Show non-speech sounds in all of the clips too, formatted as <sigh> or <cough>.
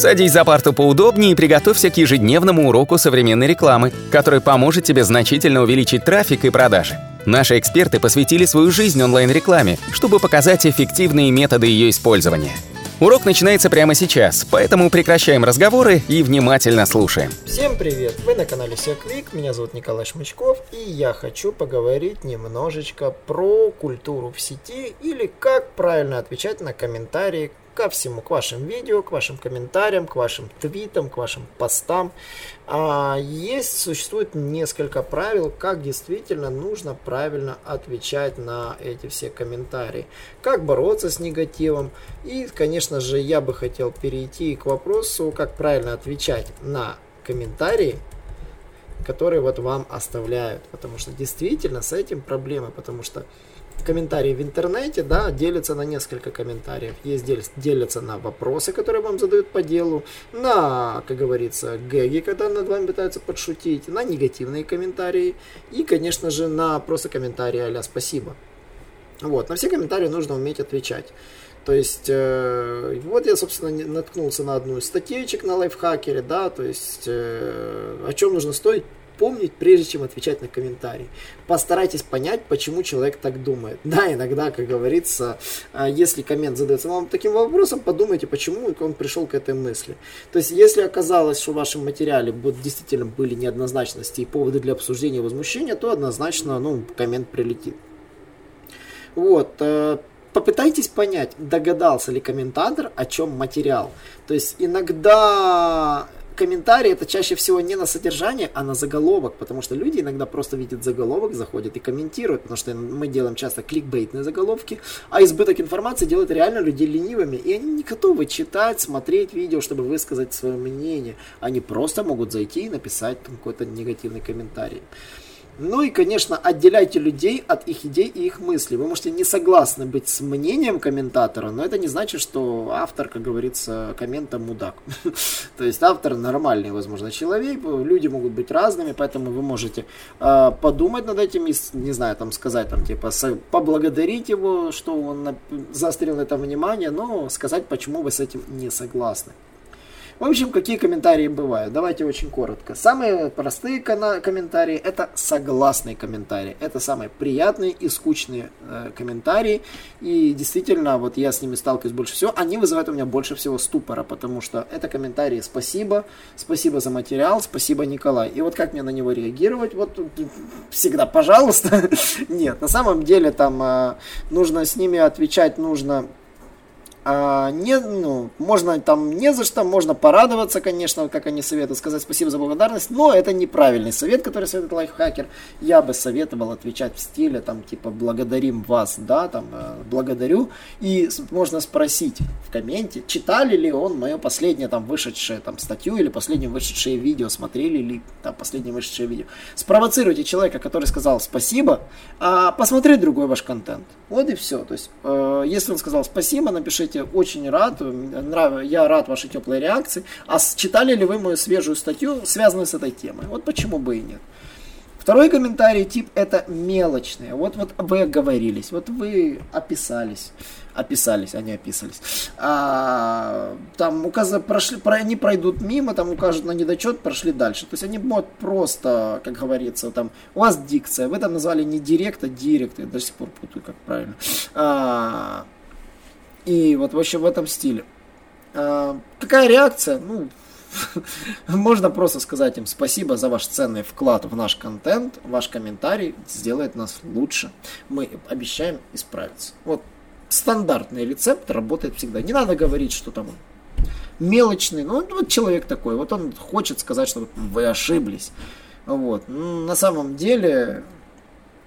Садись за парту поудобнее и приготовься к ежедневному уроку современной рекламы, который поможет тебе значительно увеличить трафик и продажи. Наши эксперты посвятили свою жизнь онлайн-рекламе, чтобы показать эффективные методы ее использования. Урок начинается прямо сейчас, поэтому прекращаем разговоры и внимательно слушаем. Всем привет! Вы на канале Секвик, меня зовут Николай Шмычков, и я хочу поговорить немножечко про культуру в сети или как правильно отвечать на комментарии ко всему, к вашим видео, к вашим комментариям, к вашим твитам, к вашим постам. А, есть, существует несколько правил, как действительно нужно правильно отвечать на эти все комментарии. Как бороться с негативом. И, конечно же, я бы хотел перейти к вопросу, как правильно отвечать на комментарии, которые вот вам оставляют. Потому что действительно с этим проблемы, потому что комментарии в интернете, да, делятся на несколько комментариев. Есть делятся на вопросы, которые вам задают по делу, на, как говорится, гэги, когда над вами пытаются подшутить, на негативные комментарии и, конечно же, на просто комментарии а спасибо. Вот, на все комментарии нужно уметь отвечать. То есть, э, вот я, собственно, наткнулся на одну из статейчек на лайфхакере, да, то есть, э, о чем нужно стоить помнить, прежде чем отвечать на комментарии. Постарайтесь понять, почему человек так думает. Да, иногда, как говорится, а, если коммент задается вам таким вопросом, подумайте, почему он пришел к этой мысли. То есть, если оказалось, что в вашем материале действительно были неоднозначности и поводы для обсуждения и возмущения, то однозначно, ну, коммент прилетит. Вот, э, попытайтесь понять, догадался ли комментатор, о чем материал. То есть иногда комментарии это чаще всего не на содержание, а на заголовок, потому что люди иногда просто видят заголовок, заходят и комментируют, потому что мы делаем часто кликбейтные заголовки, а избыток информации делает реально людей ленивыми, и они не готовы читать, смотреть видео, чтобы высказать свое мнение. Они просто могут зайти и написать какой-то негативный комментарий. Ну и, конечно, отделяйте людей от их идей и их мыслей. Вы можете не согласны быть с мнением комментатора, но это не значит, что автор, как говорится, коммента мудак. <laughs> То есть автор нормальный, возможно, человек, люди могут быть разными, поэтому вы можете э, подумать над этим и, не знаю, там сказать, там, типа, поблагодарить его, что он заострил на это внимание, но сказать, почему вы с этим не согласны. В общем, какие комментарии бывают? Давайте очень коротко. Самые простые комментарии это согласные комментарии. Это самые приятные и скучные э, комментарии. И действительно, вот я с ними сталкиваюсь больше всего. Они вызывают у меня больше всего ступора, потому что это комментарии спасибо, спасибо за материал, спасибо Николай. И вот как мне на него реагировать? Вот всегда пожалуйста. <laughs> Нет, на самом деле там э, нужно с ними отвечать, нужно а, не, ну, можно там не за что, можно порадоваться, конечно, как они советуют, сказать спасибо за благодарность, но это неправильный совет, который советует лайфхакер. Я бы советовал отвечать в стиле, там, типа, благодарим вас, да, там, э, благодарю. И можно спросить в комменте, читали ли он мое последнее, там, вышедшее, там, статью или последнее вышедшее видео, смотрели ли, там, последнее вышедшее видео. Спровоцируйте человека, который сказал спасибо, а посмотреть другой ваш контент. Вот и все. То есть, э, если он сказал спасибо, напишите очень рад, я рад вашей теплой реакции. А читали ли вы мою свежую статью, связанную с этой темой? Вот почему бы и нет. Второй комментарий тип это мелочные. Вот, вот вы оговорились, вот вы описались, описались, они описались. А, там указано, прошли, про, они пройдут мимо, там укажут на недочет, прошли дальше. То есть они могут просто, как говорится, там у вас дикция, вы там назвали не директ, а директ, я до сих пор путаю, как правильно. А, и вот вообще в этом стиле. А, какая реакция? Ну, <laughs> можно просто сказать им спасибо за ваш ценный вклад в наш контент. Ваш комментарий сделает нас лучше. Мы обещаем исправиться. Вот стандартный рецепт работает всегда. Не надо говорить, что там мелочный. Ну, вот человек такой. Вот он хочет сказать, что вы ошиблись. Вот. На самом деле,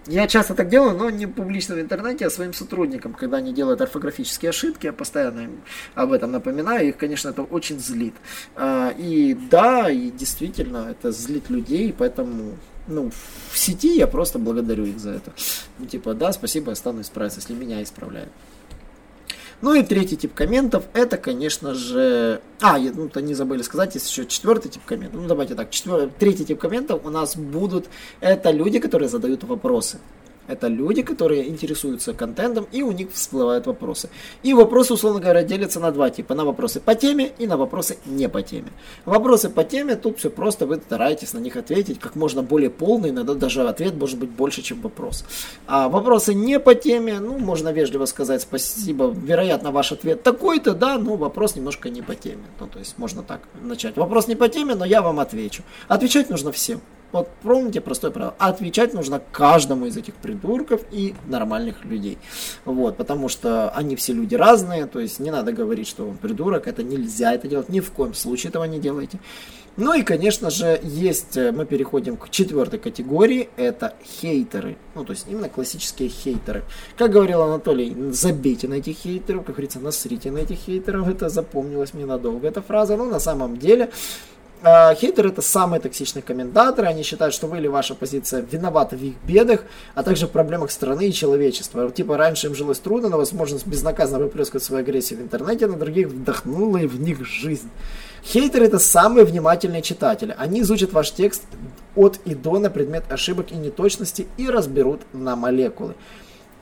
я часто так делаю, но не публично в интернете, а своим сотрудникам, когда они делают орфографические ошибки, я постоянно им об этом напоминаю, их, конечно, это очень злит. А, и да, и действительно, это злит людей, поэтому ну, в сети я просто благодарю их за это. Ну, типа, да, спасибо, я стану исправиться, если меня исправляют. Ну и третий тип комментов, это, конечно же... А, ну, то не забыли сказать, есть еще четвертый тип комментов. Ну, давайте так, четвер... третий тип комментов у нас будут... Это люди, которые задают вопросы. Это люди, которые интересуются контентом, и у них всплывают вопросы. И вопросы, условно говоря, делятся на два типа. На вопросы по теме и на вопросы не по теме. Вопросы по теме, тут все просто, вы стараетесь на них ответить как можно более полно, иногда даже ответ может быть больше, чем вопрос. А вопросы не по теме, ну, можно вежливо сказать спасибо, вероятно, ваш ответ такой-то, да, но вопрос немножко не по теме. Ну, то есть можно так начать. Вопрос не по теме, но я вам отвечу. Отвечать нужно всем. Вот помните простое правило. Отвечать нужно каждому из этих придурков и нормальных людей. Вот, потому что они все люди разные, то есть не надо говорить, что он придурок, это нельзя это делать, ни в коем случае этого не делайте. Ну и, конечно же, есть, э, мы переходим к четвертой категории, это хейтеры. Ну, то есть именно классические хейтеры. Как говорил Анатолий, забейте на этих хейтеров, как говорится, насрите на этих хейтеров. Это запомнилось мне надолго, эта фраза. Ну, на самом деле, хейтеры это самые токсичные комментаторы, они считают, что вы или ваша позиция виноваты в их бедах, а также в проблемах страны и человечества. Типа раньше им жилось трудно, но возможность безнаказанно выплескивать свою агрессию в интернете на других вдохнула и в них жизнь. Хейтеры это самые внимательные читатели. Они изучат ваш текст от и до на предмет ошибок и неточности и разберут на молекулы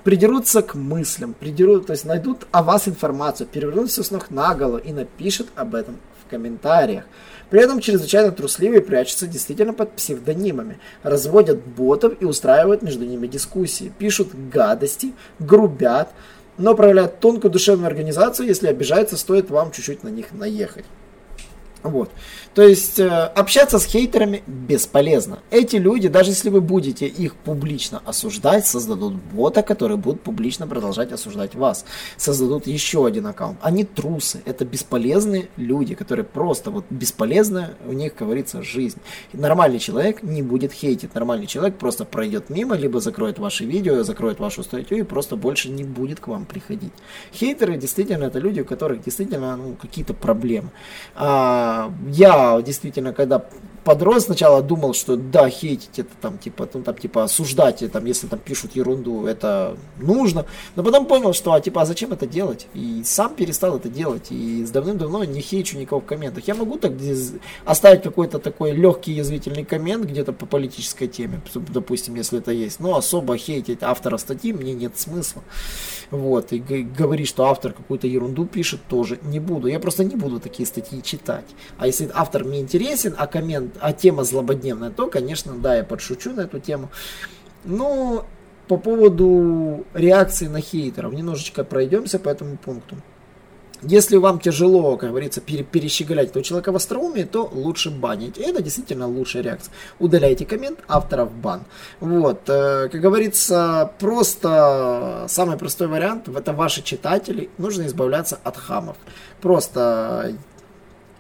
придерутся к мыслям, придерут, то есть найдут о вас информацию, перевернут все с ног на голову и напишут об этом в комментариях. При этом чрезвычайно трусливые прячутся действительно под псевдонимами, разводят ботов и устраивают между ними дискуссии, пишут гадости, грубят, но проявляют тонкую душевную организацию, если обижаются, стоит вам чуть-чуть на них наехать. Вот. То есть э, общаться с хейтерами бесполезно. Эти люди, даже если вы будете их публично осуждать, создадут бота, которые будут публично продолжать осуждать вас. Создадут еще один аккаунт. Они трусы. Это бесполезные люди, которые просто вот бесполезная у них, как говорится, жизнь. Нормальный человек не будет хейтить. Нормальный человек просто пройдет мимо, либо закроет ваши видео, закроет вашу статью и просто больше не будет к вам приходить. Хейтеры действительно это люди, у которых действительно ну, какие-то проблемы. А, я действительно, когда подрос, сначала думал, что да, хейтить это там, типа, ну, там, типа, осуждать, там, если там пишут ерунду, это нужно. Но потом понял, что, а, типа, а зачем это делать? И сам перестал это делать. И с давным-давно не хейчу никого в комментах. Я могу так оставить какой-то такой легкий язвительный коммент где-то по политической теме, допустим, если это есть. Но особо хейтить автора статьи мне нет смысла. Вот. И говорить, что автор какую-то ерунду пишет, тоже не буду. Я просто не буду такие статьи читать. А если автор мне интересен, а коммент а тема злободневная, то, конечно, да, я подшучу на эту тему. Но по поводу реакции на хейтеров, немножечко пройдемся по этому пункту. Если вам тяжело, как говорится, пере перещеголять этого человека в остроумии, то лучше банить. Это действительно лучшая реакция. Удаляйте коммент, авторов бан. Вот, э, как говорится, просто самый простой вариант, это ваши читатели, нужно избавляться от хамов. Просто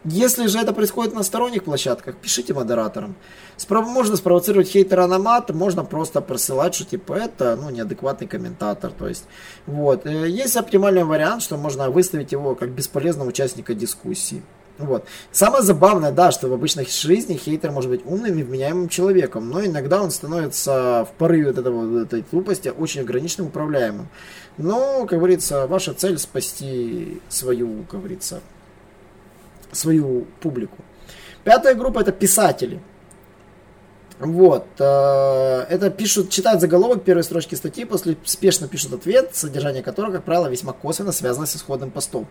если же это происходит на сторонних площадках, пишите модераторам. Справ... Можно спровоцировать хейтера на мат, можно просто просылать, что типа это ну, неадекватный комментатор. То есть, вот. Э, есть оптимальный вариант, что можно выставить его как бесполезного участника дискуссии. Вот. Самое забавное, да, что в обычной жизни хейтер может быть умным и вменяемым человеком, но иногда он становится в порыве вот этого, вот этой глупости очень ограниченным управляемым. Но, как говорится, ваша цель спасти свою, как говорится, свою публику. Пятая группа это писатели. Вот. Э, это пишут, читают заголовок первой строчки статьи, после спешно пишут ответ, содержание которого, как правило, весьма косвенно связано с исходным постом.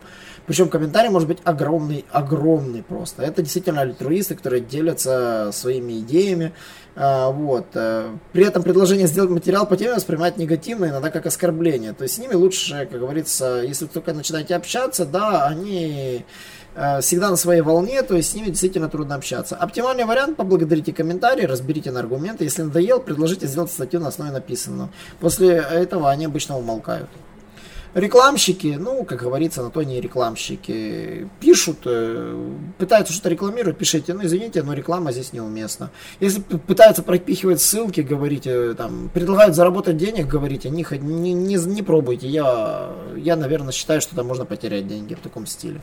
Причем комментарий может быть огромный, огромный просто. Это действительно альтруисты, которые делятся своими идеями. Э, вот. Э, при этом предложение сделать материал по теме воспринимать негативно, иногда как оскорбление. То есть с ними лучше, как говорится, если только начинаете общаться, да, они всегда на своей волне, то есть с ними действительно трудно общаться. Оптимальный вариант, поблагодарите комментарии, разберите на аргументы. Если надоел, предложите сделать статью на основе написанного. После этого они обычно умолкают. Рекламщики, ну, как говорится, на то не рекламщики, пишут, э, пытаются что-то рекламировать, пишите, ну, извините, но реклама здесь неуместна. Если пытаются пропихивать ссылки, говорите, там, предлагают заработать денег, говорите, не, не, не, не пробуйте, я, я, наверное, считаю, что там можно потерять деньги в таком стиле.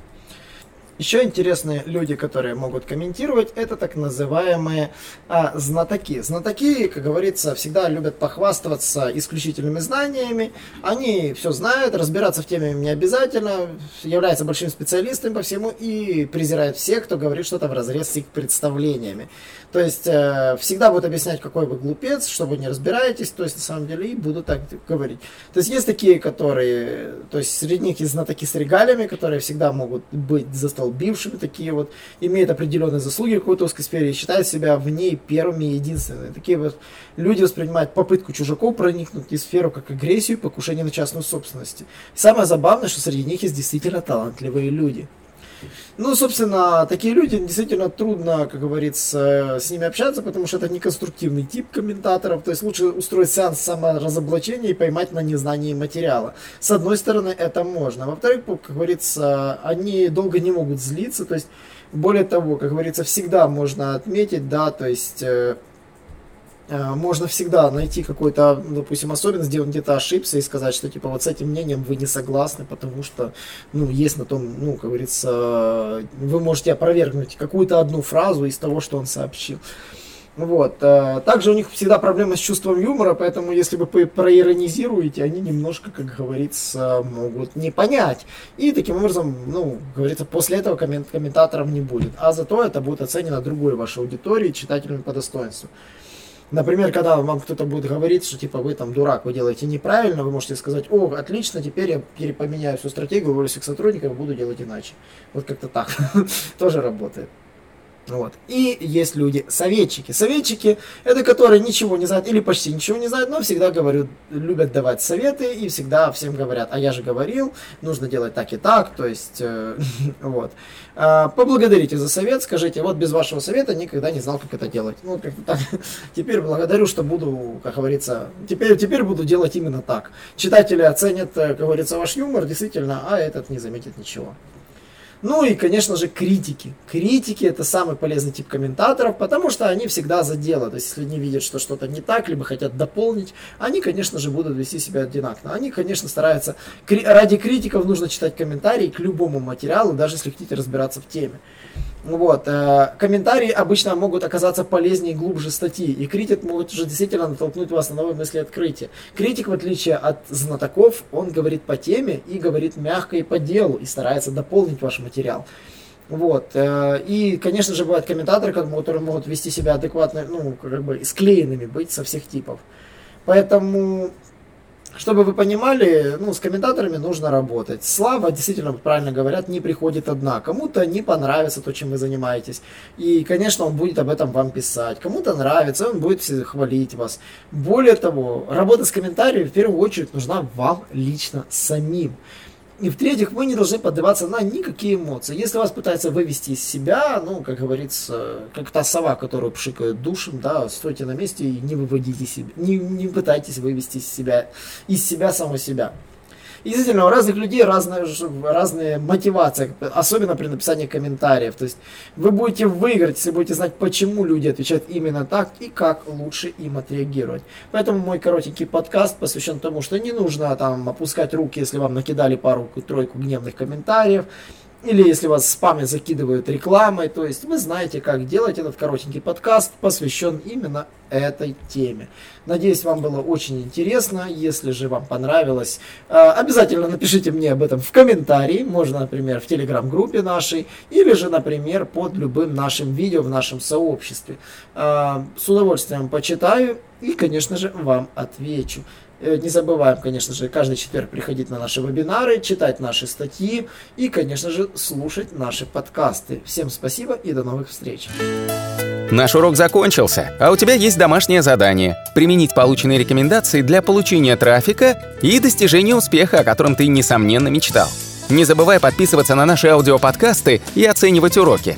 Еще интересные люди, которые могут комментировать, это так называемые а, знатоки. Знатоки, как говорится, всегда любят похвастаться исключительными знаниями. Они все знают, разбираться в теме им не обязательно, являются большими специалистами по всему и презирают всех, кто говорит что-то в разрез с их представлениями. То есть э, всегда будут объяснять, какой вы глупец, что вы не разбираетесь, то есть на самом деле и будут так говорить. То есть есть такие, которые, то есть среди них есть знатоки с регалиями, которые всегда могут быть за стол бившими такие вот, имеют определенные заслуги в какой-то узкой сфере и считают себя в ней первыми и единственными. Такие вот люди воспринимают попытку чужаков проникнуть в сферу как агрессию и покушение на частную собственность. И самое забавное, что среди них есть действительно талантливые люди. Ну, собственно, такие люди действительно трудно, как говорится, с ними общаться, потому что это не конструктивный тип комментаторов. То есть лучше устроить сеанс саморазоблачения и поймать на незнании материала. С одной стороны, это можно. Во-вторых, как говорится, они долго не могут злиться. То есть, более того, как говорится, всегда можно отметить, да, то есть э, можно всегда найти какую-то, допустим, особенность, где он где-то ошибся и сказать, что типа вот с этим мнением вы не согласны, потому что, ну, есть на том, ну, как говорится, вы можете опровергнуть какую-то одну фразу из того, что он сообщил. Вот. Э, также у них всегда проблема с чувством юмора, поэтому если вы проиронизируете, они немножко, как говорится, могут не понять. И таким образом, ну, говорится, после этого коммент комментаторов не будет. А зато это будет оценено другой вашей аудиторией, читателями по достоинству. Например, когда вам кто-то будет говорить, что типа вы там дурак, вы делаете неправильно, вы можете сказать, о, отлично, теперь я перепоменяю всю стратегию, уволю всех сотрудников буду делать иначе. Вот как-то так. <laughs> Тоже работает. Вот. И есть люди, советчики. Советчики, это которые ничего не знают или почти ничего не знают, но всегда говорят, любят давать советы и всегда всем говорят, а я же говорил, нужно делать так и так, то есть, э, <laughs> вот. А, поблагодарите за совет, скажите, вот без вашего совета никогда не знал, как это делать. Ну, как так. <laughs> Теперь благодарю, что буду, как говорится, теперь, теперь буду делать именно так. Читатели оценят, э, как говорится, ваш юмор, действительно, а этот не заметит ничего. Ну и, конечно же, критики. Критики это самый полезный тип комментаторов, потому что они всегда за дело. То есть, если они видят, что что-то не так, либо хотят дополнить, они, конечно же, будут вести себя одинаково. Они, конечно, стараются... Ради критиков нужно читать комментарии к любому материалу, даже если хотите разбираться в теме. Вот. Э, комментарии обычно могут оказаться полезнее и глубже статьи, и критик может уже действительно натолкнуть вас на новые мысли и открытия. Критик, в отличие от знатоков, он говорит по теме и говорит мягко и по делу, и старается дополнить ваш материал. Вот. Э, и, конечно же, бывают комментаторы, которые могут вести себя адекватно, ну, как бы склеенными быть со всех типов. Поэтому чтобы вы понимали, ну, с комментаторами нужно работать. Слава, действительно, правильно говорят, не приходит одна. Кому-то не понравится то, чем вы занимаетесь. И, конечно, он будет об этом вам писать. Кому-то нравится, он будет хвалить вас. Более того, работа с комментариями в первую очередь нужна вам лично самим. И в-третьих, вы не должны поддаваться на никакие эмоции. Если вас пытаются вывести из себя, ну, как говорится, как та сова, которую пшикают душем, да, стойте на месте и не выводите себя, не, не пытайтесь вывести из себя, из себя самого себя. И действительно, у разных людей разные, разные мотивации, особенно при написании комментариев. То есть вы будете выиграть, если будете знать, почему люди отвечают именно так и как лучше им отреагировать. Поэтому мой коротенький подкаст посвящен тому, что не нужно там опускать руки, если вам накидали пару-тройку гневных комментариев или если вас спамят, закидывают рекламой. То есть вы знаете, как делать этот коротенький подкаст, посвящен именно этой теме. Надеюсь, вам было очень интересно. Если же вам понравилось, э, обязательно напишите мне об этом в комментарии. Можно, например, в телеграм-группе нашей, или же, например, под любым нашим видео в нашем сообществе. Э, с удовольствием почитаю и, конечно же, вам отвечу. Не забываем, конечно же, каждый четверг приходить на наши вебинары, читать наши статьи и, конечно же, слушать наши подкасты. Всем спасибо и до новых встреч. Наш урок закончился, а у тебя есть домашнее задание – применить полученные рекомендации для получения трафика и достижения успеха, о котором ты, несомненно, мечтал. Не забывай подписываться на наши аудиоподкасты и оценивать уроки.